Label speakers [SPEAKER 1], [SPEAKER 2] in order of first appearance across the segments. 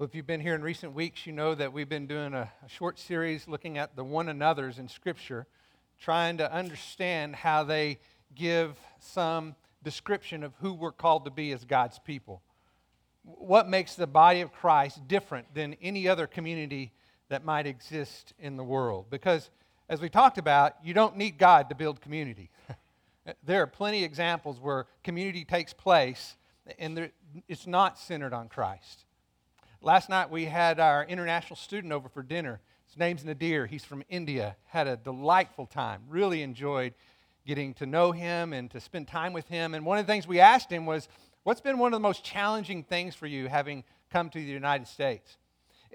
[SPEAKER 1] Well, if you've been here in recent weeks, you know that we've been doing a, a, short series looking at the one another's in Scripture, trying to understand how they give some description of who we're called to be as God's people. What makes the body of Christ different than any other community that might exist in the world? Because, as we talked about, you don't need God to build community. there are plenty of examples where community takes place and there, it's not centered on Christ. Last night we had our international student over for dinner. His name's Nadir. He's from India. Had a delightful time. Really enjoyed getting to know him and to spend time with him. And one of the things we asked him was, What's been one of the most challenging things for you having come to the United States?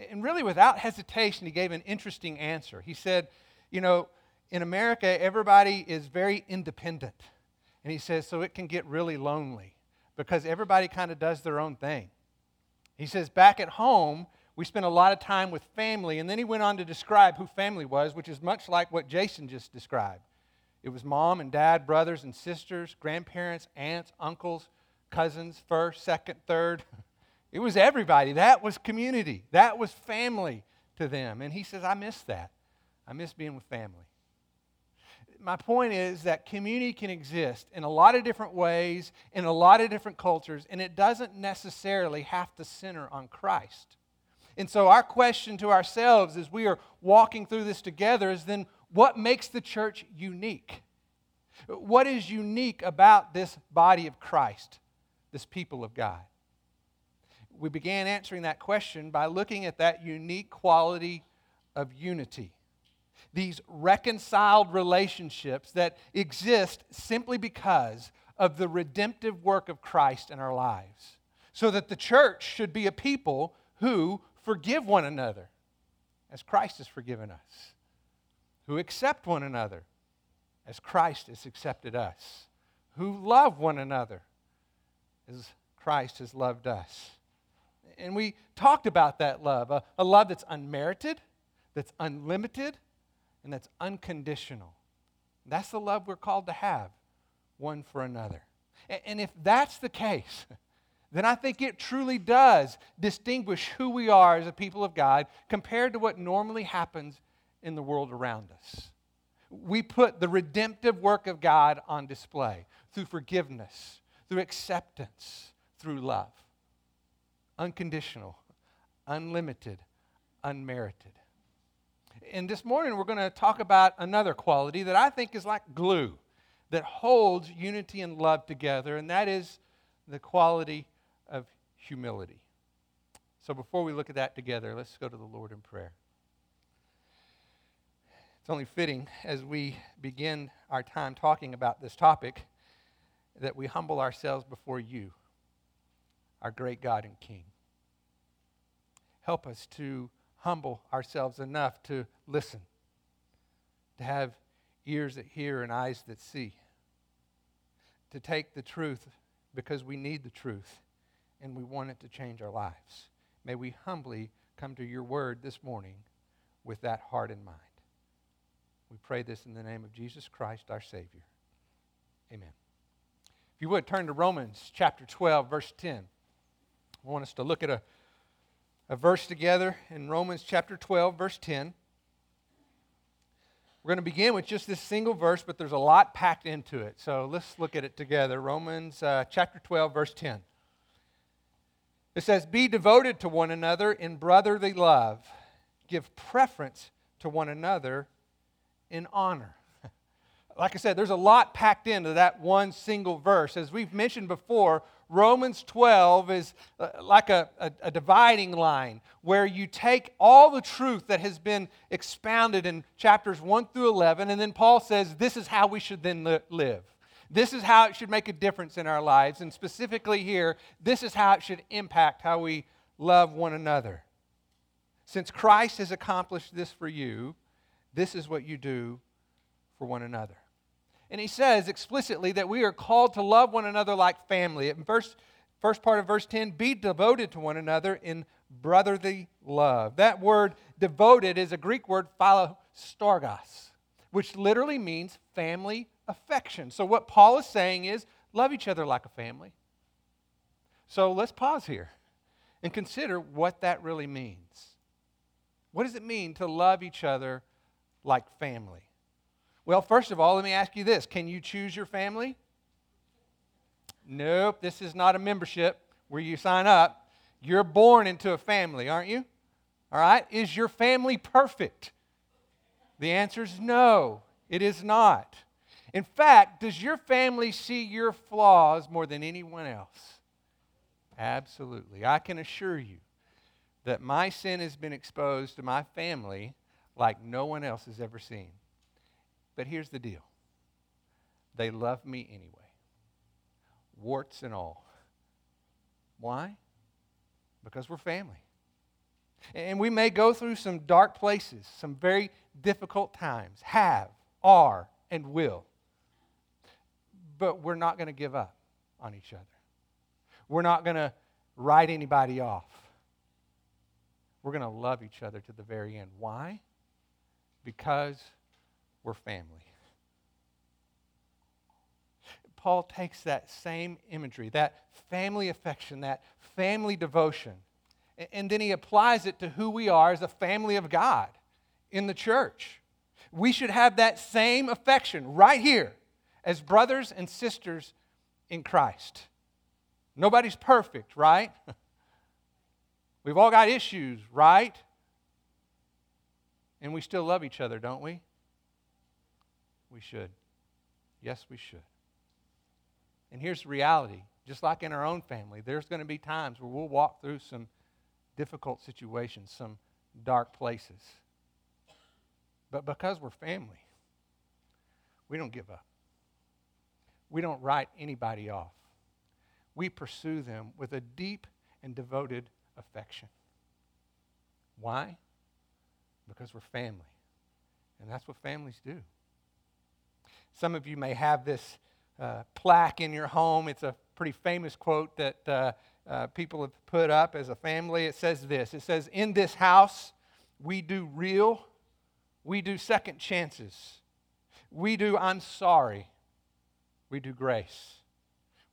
[SPEAKER 1] And really, without hesitation, he gave an interesting answer. He said, You know, in America, everybody is very independent. And he says, So it can get really lonely because everybody kind of does their own thing. He says, back at home, we spent a lot of time with family. And then he went on to describe who family was, which is much like what Jason just described. It was mom and dad, brothers and sisters, grandparents, aunts, uncles, cousins, first, second, third. It was everybody. That was community. That was family to them. And he says, I miss that. I miss being with family. My point is that community can exist in a lot of different ways, in a lot of different cultures, and it doesn't necessarily have to center on Christ. And so, our question to ourselves as we are walking through this together is then what makes the church unique? What is unique about this body of Christ, this people of God? We began answering that question by looking at that unique quality of unity. These reconciled relationships that exist simply because of the redemptive work of Christ in our lives. So that the church should be a people who forgive one another as Christ has forgiven us, who accept one another as Christ has accepted us, who love one another as Christ has loved us. And we talked about that love a, a love that's unmerited, that's unlimited, and that's unconditional. That's the love we're called to have one for another. And if that's the case, then I think it truly does distinguish who we are as a people of God compared to what normally happens in the world around us. We put the redemptive work of God on display through forgiveness, through acceptance, through love. Unconditional, unlimited, unmerited. And this morning we're going to talk about another quality that I think is like glue that holds unity and love together, and that is the quality of humility. So before we look at that together, let's go to the Lord in prayer. It's only fitting as we begin our time talking about this topic that we humble ourselves before you, our great God and King. Help us to humble ourselves enough to listen, to have ears that hear and eyes that see, to take the truth because we need the truth and we want it to change our lives. May we humbly come to your word this morning with that heart in mind. We pray this in the name of Jesus Christ, our Savior. Amen. If you would turn to Romans chapter 12, verse 10. I want us to look at a a verse together in Romans chapter 12, verse 10. We're going to begin with just this single verse, but there's a lot packed into it. So let's look at it together. Romans uh, chapter 12, verse 10. It says, Be devoted to one another in brotherly love, give preference to one another in honor. like I said, there's a lot packed into that one single verse. As we've mentioned before, Romans 12 is uh, like a, a, a, dividing line where you take all the truth that has been expounded in chapters 1 through 11, and then Paul says, This is how we should then live. This is how it should make a difference in our lives. And specifically here, this is how it should impact how we love one another. Since Christ has accomplished this for you, this is what you do for one another. And he says explicitly that we are called to love one another like family. In verse, first part of verse 10, be devoted to one another in brotherly love. That word devoted is a Greek word philostorgos, which literally means family affection. So what Paul is saying is love each other like a family. So let's pause here and consider what that really means. What does it mean to love each other like family? Well, first of all, let me ask you this Can you choose your family? Nope, this is not a membership where you sign up. You're born into a family, aren't you? All right? Is your family perfect? The answer is no, it is not. In fact, does your family see your flaws more than anyone else? Absolutely. I can assure you that my sin has been exposed to my family like no one else has ever seen. But here's the deal they love me anyway, warts and all. Why? Because we're family. And we may go through some dark places, some very difficult times, have, are, and will. But we're not going to give up on each other. We're not going to write anybody off. We're going to love each other to the very end. Why? Because we're family. Paul takes that same imagery, that family affection, that family devotion, and then he applies it to who we are as a family of God in the church. We should have that same affection right here as brothers and sisters in Christ. Nobody's perfect, right? We've all got issues, right? And we still love each other, don't we? We should. Yes, we should. And here's the reality just like in our own family, there's going to be times where we'll walk through some difficult situations, some dark places. But because we're family, we don't give up. We don't write anybody off. We pursue them with a deep and devoted affection. Why? Because we're family. And that's what families do. Some of you may have this uh, plaque in your home. It's a pretty famous quote that uh, uh, people have put up as a family. It says this It says, In this house, we do real, we do second chances, we do I'm sorry, we do grace.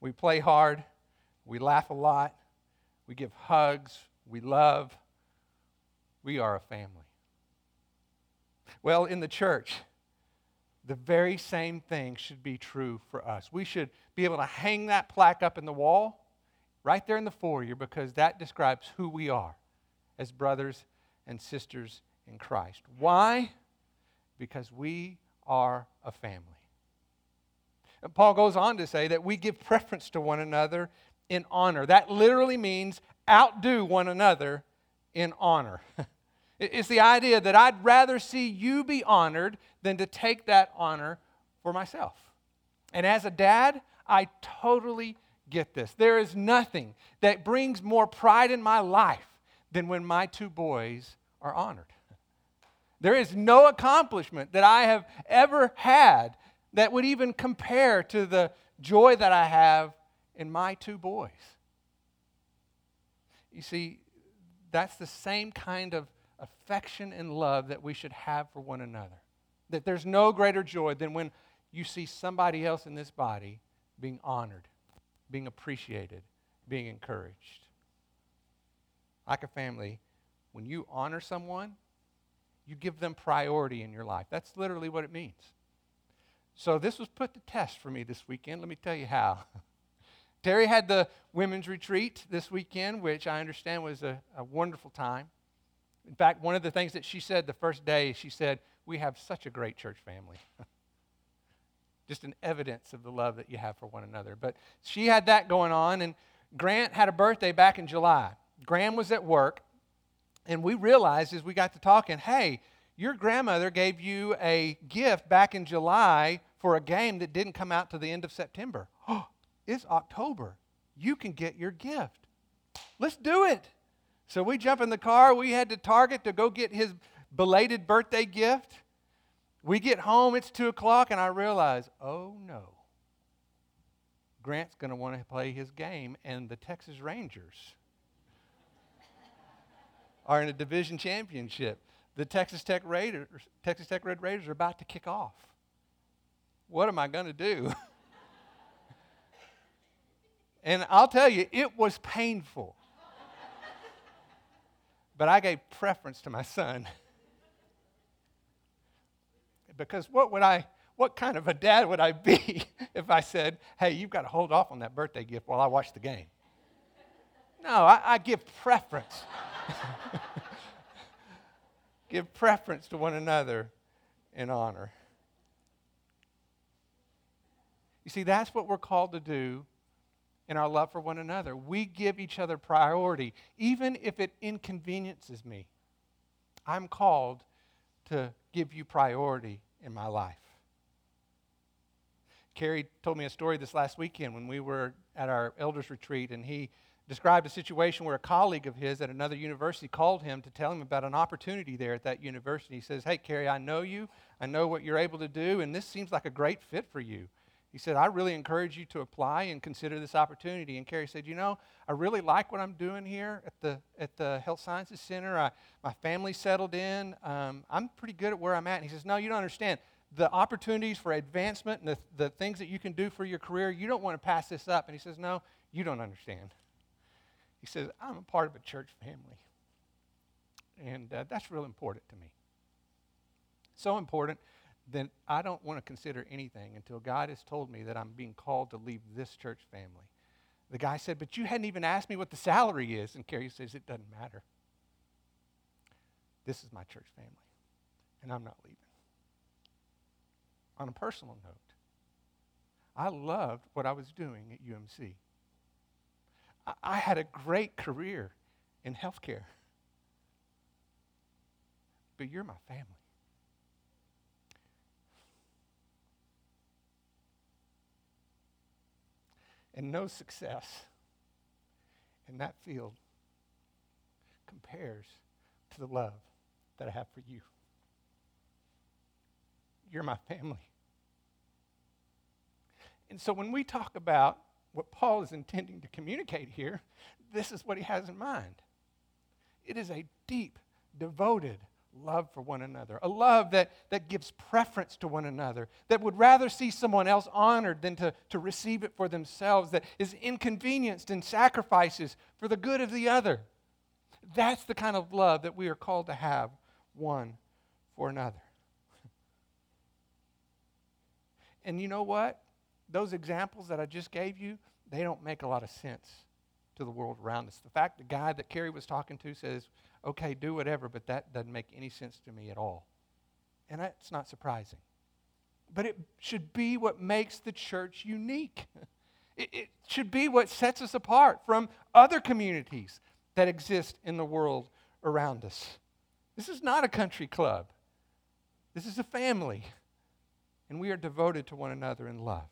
[SPEAKER 1] We play hard, we laugh a lot, we give hugs, we love. We are a family. Well, in the church, the very same thing should be true for us. We should be able to hang that plaque up in the wall right there in the foyer because that describes who we are as brothers and sisters in Christ. Why? Because we are a family. And Paul goes on to say that we give preference to one another in honor. That literally means outdo one another in honor. It's the idea that I'd rather see you be honored than to take that honor for myself. And as a dad, I totally get this. There is nothing that brings more pride in my life than when my two boys are honored. There is no accomplishment that I have ever had that would even compare to the joy that I have in my two boys. You see, that's the same kind of affection and love that we should have for one another. That there's no greater joy than when you see somebody else in this body being honored, being appreciated, being encouraged. Like a family, when you honor someone, you give them priority in your life. That's literally what it means. So this was put to test for me this weekend. Let me tell you how. Terry had the women's retreat this weekend, which I understand was a, a wonderful time. In fact, one of the things that she said the first day, she said, We have such a great church family. Just an evidence of the love that you have for one another. But she had that going on, and Grant had a birthday back in July. Graham was at work, and we realized as we got to talking, hey, your grandmother gave you a gift back in July for a game that didn't come out to the end of September. Oh, it's October. You can get your gift. Let's do it. So we jump in the car. We head to Target to go get his belated birthday gift. We get home, it's 2 o'clock, and I realize, oh no. Grant's going to want to play his game, and the Texas Rangers are in a division championship. The Texas Tech Raiders, Texas Tech Red Raiders are about to kick off. What am I going to do? and I'll tell you, it was painful. But I gave preference to my son. because what would I, what kind of a dad would I be if I said, hey, you've got to hold off on that birthday gift while I watch the game? No, I, I give preference. give preference to one another in honor. You see, that's what we're called to do in our love for one another. We give each other priority, even if it inconveniences me. I'm called to give you priority in my life. Carrie told me a story this last weekend when we were at our elders retreat, and he described a situation where a colleague of his at another university called him to tell him about an opportunity there at that university. He says, Hey, Carrie, I know you. I know what you're able to do, and this seems like a great fit for you. He said, I really encourage you to apply and consider this opportunity. And Carrie said, You know, I really like what I'm doing here at the, at the Health Sciences Center. I, my family settled in. Um, I'm pretty good at where I'm at. And he says, No, you don't understand. The opportunities for advancement and the, the things that you can do for your career, you don't want to pass this up. And he says, No, you don't understand. He says, I'm a part of a church family. And uh, that's real important to me. So important then I don't want to consider anything until God has told me that I'm being called to leave this church family. The guy said, But you hadn't even asked me what the salary is. And Carrie says, It doesn't matter. This is my church family, and I'm not leaving. On a personal note, I loved what I was doing at UMC. I, I had a great career in healthcare, but you're my family. And no success in that field compares to the love that I have for you. You're my family. And so when we talk about what Paul is intending to communicate here, this is what he has in mind. It is a deep, devoted love for one another, a love that, that gives preference to one another, that would rather see someone else honored than to, to receive it for themselves, that is inconvenienced and sacrifices for the good of the other. That's the kind of love that we are called to have one for another. And you know what? Those examples that I just gave you, they don't make a lot of sense to the world around us. The fact the guy that Carrie was talking to says, okay, do whatever, but that doesn't make any sense to me at all. And that's not surprising. But it should be what makes the church unique. It, it, should be what sets us apart from other communities that exist in the world around us. This is not a country club, this is a family. And we are devoted to one another in love,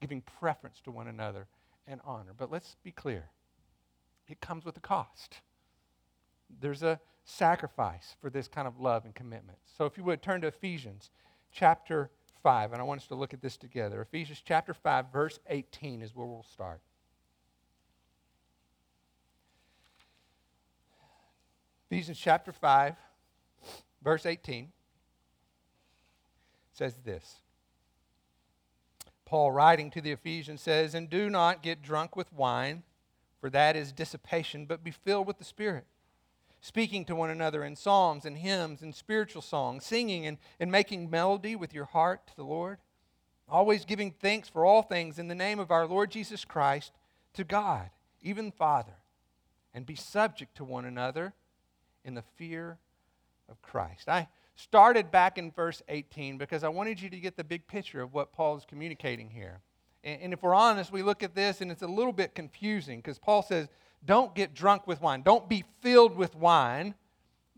[SPEAKER 1] giving preference to one another and honor. But let's be clear it comes with a cost. There's a sacrifice for this kind of love and commitment. So if you would turn to Ephesians chapter 5, and I want us to look at this together. Ephesians chapter 5, verse 18 is where we'll start. Ephesians chapter 5, verse 18 says this. Paul, writing to the Ephesians, says, And do not get drunk with wine, for that is dissipation, but be filled with the Spirit speaking to one another in psalms and hymns and spiritual songs, singing and, and making melody with your heart to the Lord, always giving thanks for all things in the name of our Lord Jesus Christ to God, even Father, and be subject to one another in the fear of Christ. I started back in verse 18 because I wanted you to get the big picture of what Paul is communicating here. And, and if we're honest, we look at this and it's a little bit confusing because Paul says, don't get drunk with wine. Don't be filled with wine,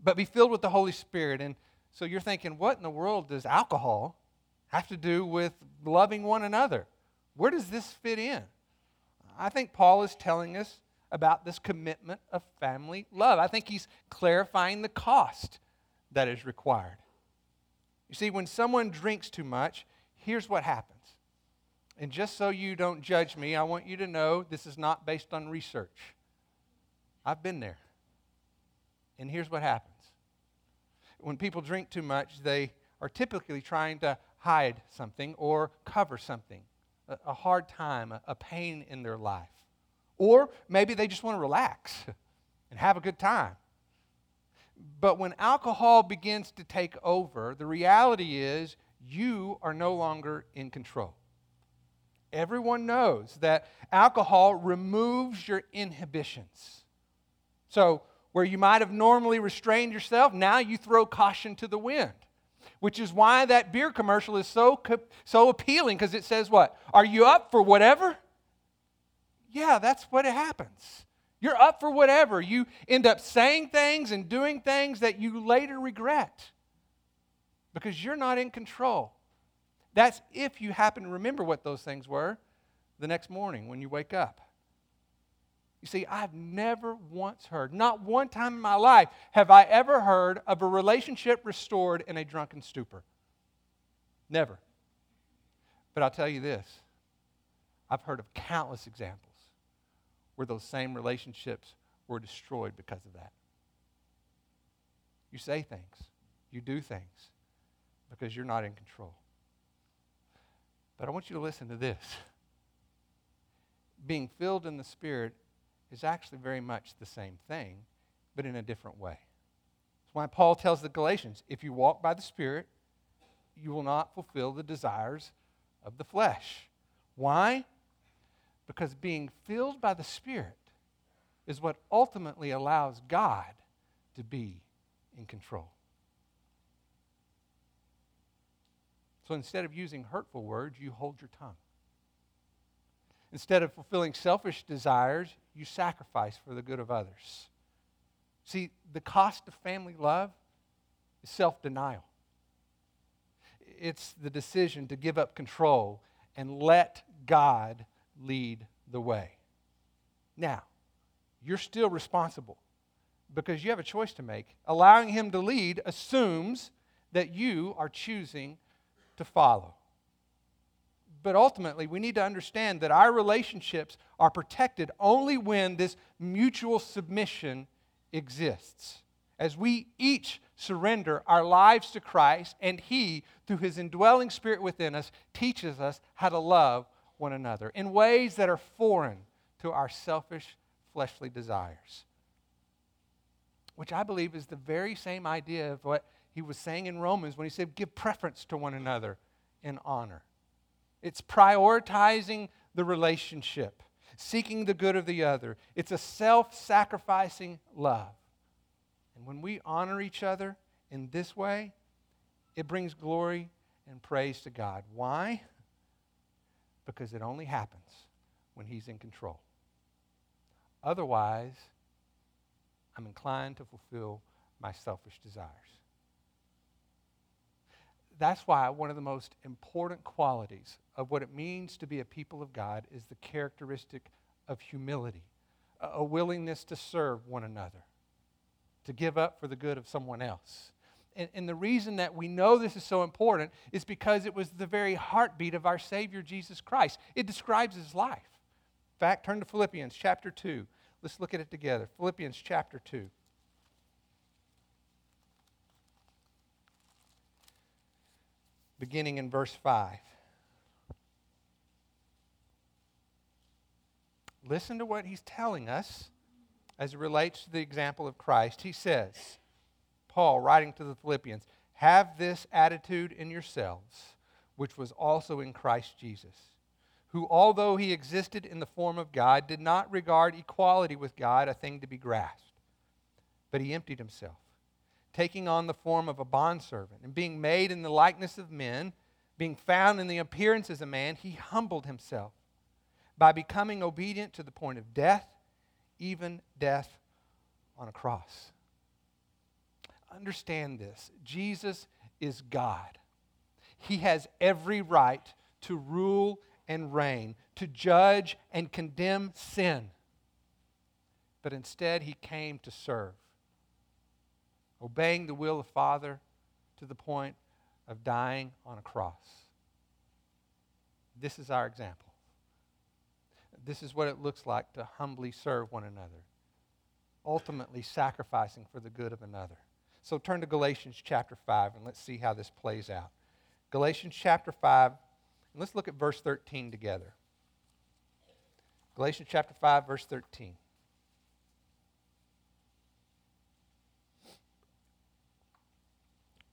[SPEAKER 1] but be filled with the Holy Spirit. And so you're thinking, what in the world does alcohol have to do with loving one another? Where does this fit in? I think Paul is telling us about this commitment of family love. I think he's clarifying the cost that is required. You see, when someone drinks too much, here's what happens. And just so you don't judge me, I want you to know this is not based on research. I've been there. And here's what happens when people drink too much, they are typically trying to hide something or cover something a, hard time, a pain in their life. Or maybe they just want to relax and have a good time. But when alcohol begins to take over, the reality is you are no longer in control. Everyone knows that alcohol removes your inhibitions. So, where you might have normally restrained yourself, now you throw caution to the wind. Which is why that beer commercial is so, so appealing because it says, What? Are you up for whatever? Yeah, that's what it happens. You're up for whatever. You end up saying things and doing things that you later regret because you're not in control. That's if you happen to remember what those things were the next morning when you wake up. You see, I've never once heard, not one time in my life, have I ever heard of a relationship restored in a drunken stupor. Never. But I'll tell you this I've heard of countless examples where those same relationships were destroyed because of that. You say things, you do things because you're not in control. But I want you to listen to this. Being filled in the Spirit is actually very much the same thing, but in a different way. That's why Paul tells the Galatians if you walk by the Spirit, you will not fulfill the desires of the flesh. Why? Because being filled by the Spirit is what ultimately allows God to be in control. So instead of using hurtful words, you hold your tongue. Instead of fulfilling selfish desires, you sacrifice for the good of others. See, the cost of family love is self denial. It's the decision to give up control and let God lead the way. Now, you're still responsible because you have a choice to make. Allowing Him to lead assumes that you are choosing to follow. But ultimately, we need to understand that our relationships are protected only when this mutual submission exists. As we each surrender our lives to Christ, and He, through His indwelling Spirit within us, teaches us how to love one another in ways that are foreign to our selfish, fleshly desires. Which I believe is the very same idea of what he was saying in Romans when he said, Give preference to one another in honor. It's prioritizing the relationship, seeking the good of the other. It's a self sacrificing love. And when we honor each other in this way, it brings glory and praise to God. Why? Because it only happens when He's in control. Otherwise, I'm inclined to fulfill my selfish desires that's why one of the most important qualities of what it means to be a people of God is the characteristic of humility, a willingness to serve one another, to give up for the good of someone else. And, and, the reason that we know this is so important is because it was the very heartbeat of our Savior Jesus Christ. It describes his life. In fact, turn to Philippians chapter 2. Let's look at it together. Philippians chapter 2. beginning in verse 5. Listen to what he's telling us as it relates to the example of Christ. He says, Paul, writing to the Philippians, have this attitude in yourselves, which was also in Christ Jesus, who, although he existed in the form of God, did not regard equality with God a thing to be grasped, but he emptied himself taking on the form of a bondservant, and being made in the likeness of men, being found in the appearance as a man, he humbled himself by becoming obedient to the point of death, even death on a cross. Understand this Jesus is God. He has every right to rule and reign, to judge and condemn sin. But instead, he came to serve obeying the will of the Father to the point of dying on a cross. This is our example. This is what it looks like to humbly serve one another, ultimately sacrificing for the good of another. So turn to Galatians chapter 5 and let's see how this plays out. Galatians chapter 5, and let's look at verse 13 together. Galatians chapter 5, verse 13.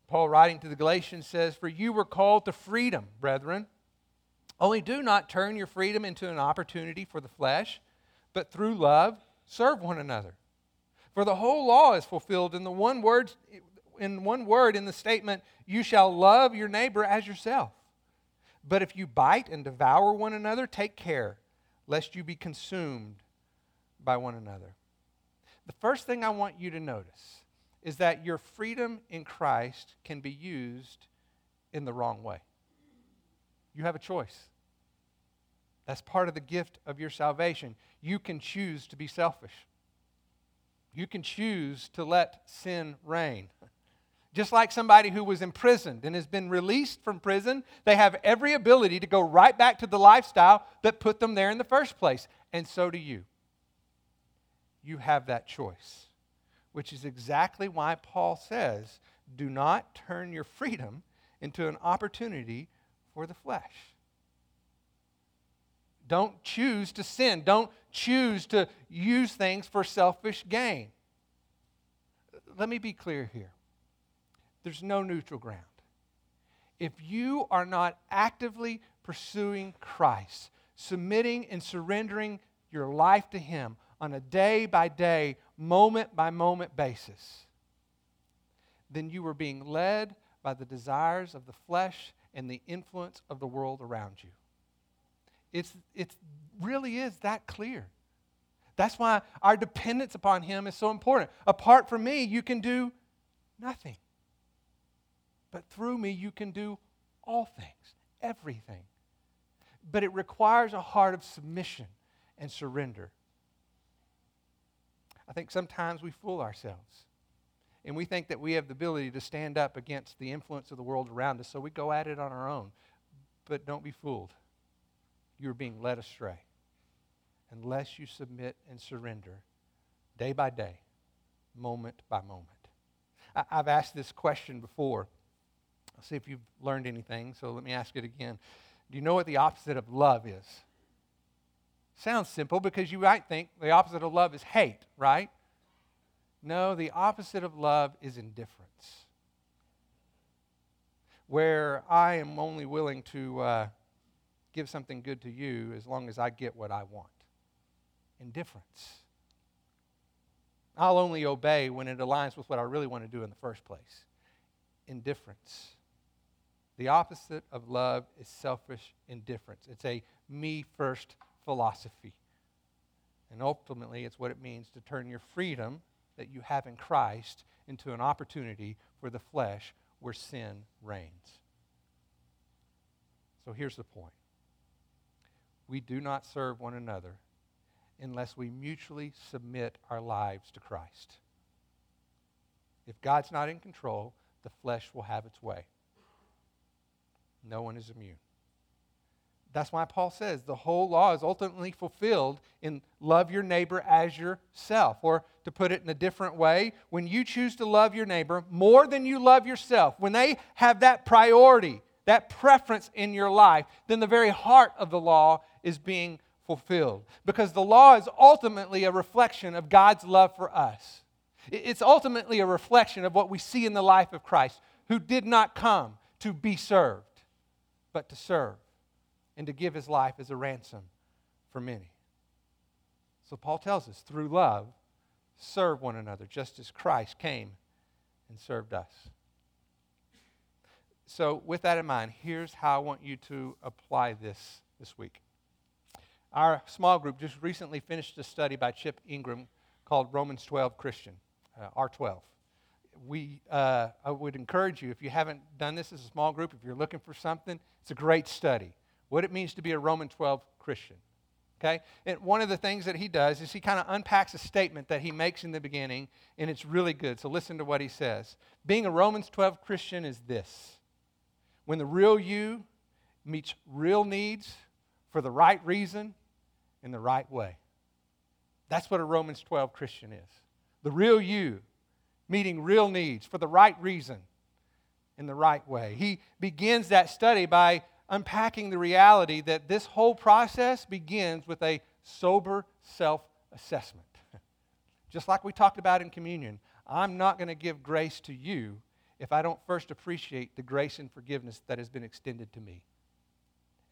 [SPEAKER 1] Paul, writing to the Galatians, says, For you were called to freedom, brethren. Only do not turn your freedom into an opportunity for the flesh, but through love serve one another. For the whole law is fulfilled in the one word in one word in the statement, you shall love your neighbor as yourself. But if you bite and devour one another, take care lest you be consumed by one another. The first thing I want you to notice is that your freedom in Christ can be used in the wrong way. You have a choice. That's part of the gift of your salvation. You can choose to be selfish. You can choose to let sin reign. Just like somebody who was imprisoned and has been released from prison, they have every ability to go right back to the lifestyle that put them there in the first place. And so do you. You have that choice, which is exactly why Paul says do not turn your freedom into an opportunity for the flesh. Don't choose to sin. Don't choose to use things for selfish gain. Let me be clear here there's no neutral ground. If you are not actively pursuing Christ, submitting and surrendering your life to Him on a day by day, moment by moment basis, then you are being led by the desires of the flesh and the influence of the world around you. It's, it really is that clear. That's why our dependence upon Him is so important. Apart from me, you can do nothing. But through me, you can do all things, everything. But it requires a heart of submission and surrender. I think sometimes we fool ourselves. And we think that we have the ability to stand up against the influence of the world around us, so we go at it on our own. But don't be fooled. You're being led astray unless you submit and surrender day by day, moment by moment. I, have asked this question before I'll see if you've learned anything, so let me ask it again. Do you know what the opposite of love is? Sounds simple because you might think the opposite of love is hate, right? No, the opposite of love is indifference. Where I am only willing to uh, give something good to you as long as I get what I want. Indifference. I'll only obey when it aligns with what I really want to do in the first place. Indifference. The opposite of love is selfish indifference. It's a me first philosophy. And ultimately, it's what it means to turn your freedom that you have in Christ into an opportunity for the flesh where sin reigns. So here's the point we do not serve one another unless we mutually submit our lives to Christ. If God's not in control, the flesh will have its way. No one is immune. That's why Paul says the whole law is ultimately fulfilled in love your neighbor as yourself. Or to put it in a different way, when you choose to love your neighbor more than you love yourself, when they have that priority, that preference in your life, then the very heart of the law is being fulfilled. Because the law is ultimately a reflection of God's love for us. It's ultimately a reflection of what we see in the life of Christ, who did not come to be served but to serve and to give his life as a ransom for many. So Paul tells us through love, serve one another just as Christ came and served us. So, with that in mind, here's how I want you to apply this this week. Our small group just recently finished a study by Chip Ingram called Romans 12 Christian, uh, R12 we, uh, I would encourage you, if you haven't done this as a small group, if you're looking for something, it's a great study. What it means to be a Roman 12 Christian. Okay? And one of the things that he does is he kind of unpacks a statement that he makes in the beginning, and it's really good. So listen to what he says. Being a Romans 12 Christian is this when the real you meets real needs for the right reason in the right way. That's what a Romans 12 Christian is. The real you meeting real needs for the right reason in the right way. He begins that study by unpacking the reality that this whole process begins with a sober self assessment. Just like we talked about in communion, I'm not going to give grace to you if I don't first appreciate the grace and forgiveness that has been extended to me.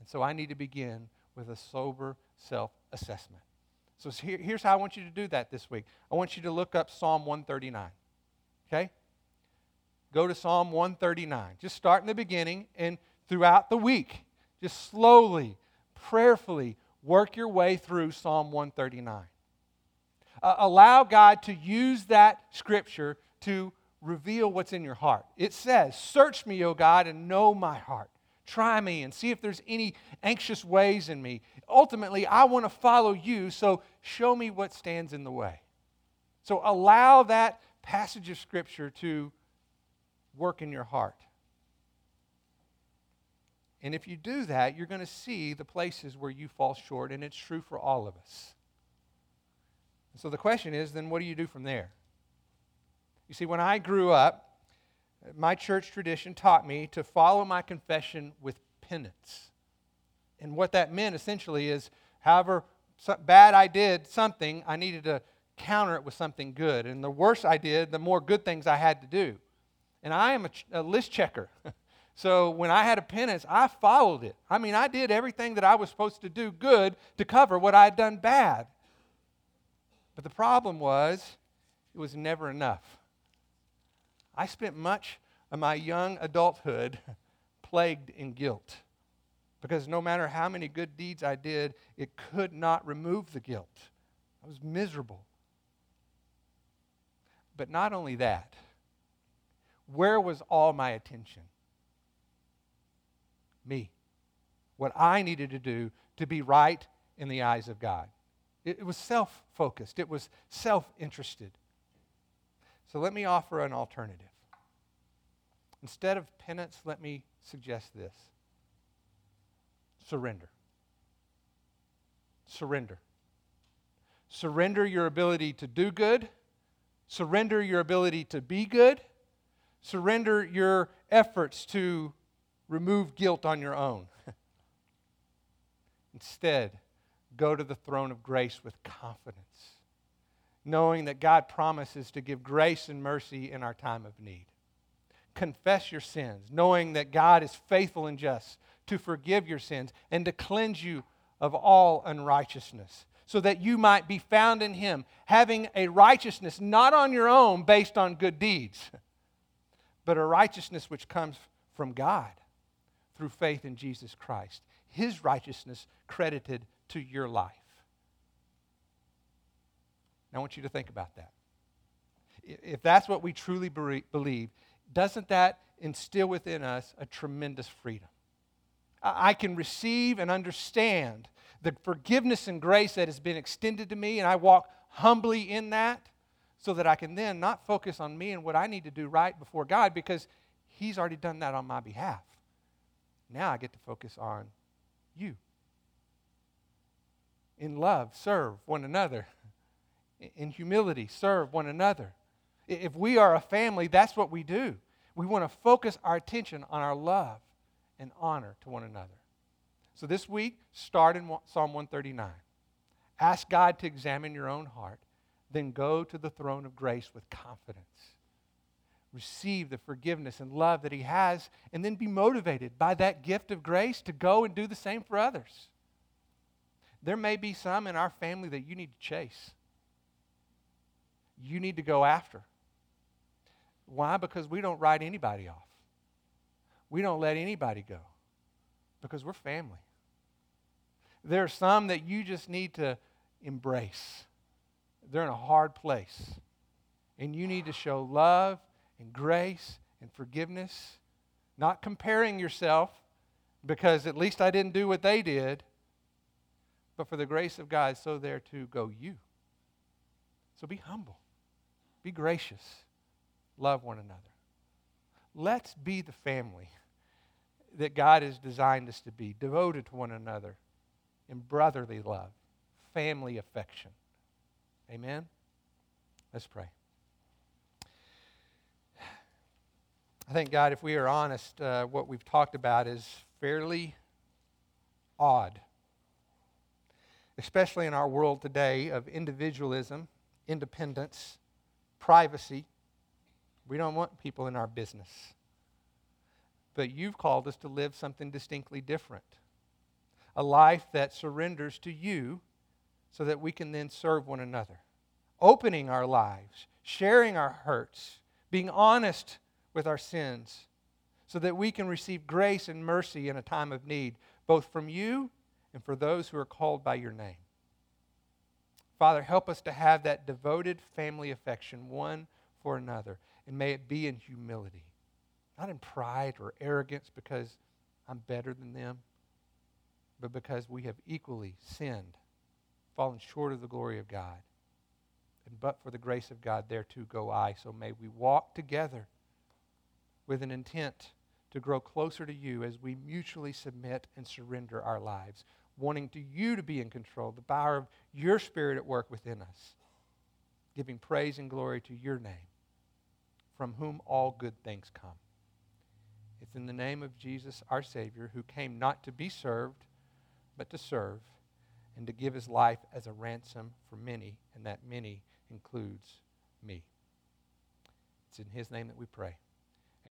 [SPEAKER 1] And so I need to begin with a sober self assessment. So here, here's how I want you to do that this week I want you to look up Psalm 139. Okay? Go to Psalm 139. Just start in the beginning and throughout the week, just slowly, prayerfully work your way through Psalm 139. Uh, allow God to use that scripture to reveal what's in your heart. It says, Search me, O God, and know my heart. Try me and see if there's any anxious ways in me. Ultimately, I want to follow you, so show me what stands in the way. So allow that passage of Scripture to work in your heart. And if you do that, you're going to see the places where you fall short, and it's true for all of us. So the question is then what do you do from there? You see, when I grew up, my church tradition taught me to follow my confession with penance. And what that meant essentially is, however bad I did something, I needed to counter it with something good. And the worse I did, the more good things I had to do. And I am a, ch- a list checker. so when I had a penance, I followed it. I mean, I did everything that I was supposed to do good to cover what I had done bad. But the problem was, it was never enough. I spent much of my young adulthood plagued in guilt because no matter how many good deeds I did, it could not remove the guilt. I was miserable. But not only that, where was all my attention? Me. What I needed to do to be right in the eyes of God. It, it was self focused, it was self interested. So let me offer an alternative. Instead of penance, let me suggest this surrender. Surrender. Surrender your ability to do good. Surrender your ability to be good. Surrender your efforts to remove guilt on your own. Instead, go to the throne of grace with confidence, knowing that God promises to give grace and mercy in our time of need. Confess your sins, knowing that God is faithful and just to forgive your sins and to cleanse you of all unrighteousness, so that you might be found in Him, having a righteousness not on your own based on good deeds, but a righteousness which comes from God through faith in Jesus Christ. His righteousness credited to your life. Now, I want you to think about that. If that's what we truly believe, doesn't that instill within us a tremendous freedom? I can receive and understand the forgiveness and grace that has been extended to me, and I walk humbly in that so that I can then not focus on me and what I need to do right before God because He's already done that on my behalf. Now I get to focus on you in love, serve one another. In humility, serve one another. If we are a family, that's what we do. We want to focus our attention on our love and honor to one another. So this week, start in Psalm 139. Ask God to examine your own heart, then go to the throne of grace with confidence. Receive the forgiveness and love that He has, and then be motivated by that gift of grace to go and do the same for others. There may be some in our family that you need to chase. You need to go after. Why? Because we don't write anybody off. We don't let anybody go because we're family. There are some that you just need to embrace. They're in a hard place. And you need to show love and grace and forgiveness, not comparing yourself because at least I didn't do what they did, but for the grace of God, so there to go you. So be humble, be gracious, love one another. Let's be the family that God has designed us to be, devoted to one another in brotherly love, family affection. Amen? Let's pray. I think, God, if we are honest, uh, what we've talked about is fairly odd especially in our world today of individualism, independence, privacy, We don't want people in our business. But you've called us to live something distinctly different a life that surrenders to you so that we can then serve one another, opening our lives, sharing our hurts, being honest with our sins, so that we can receive grace and mercy in a time of need, both from you and for those who are called by your name. Father, help us to have that devoted family affection one for another, and may it be in humility, not in pride or arrogance because I'm better than them, but because we have equally sinned, fallen short of the glory of God. And but for the grace of God, there too go I. So may we walk together with an intent to grow closer to you as we mutually submit and surrender our lives, wanting to you to be in control, the power of your spirit at work within us, giving praise and glory to your name, from whom all good things come. It's in the name of Jesus, our Savior, who came not to be served, but to serve, and to give his life as a ransom for many, and that many includes me. It's in his name that we pray.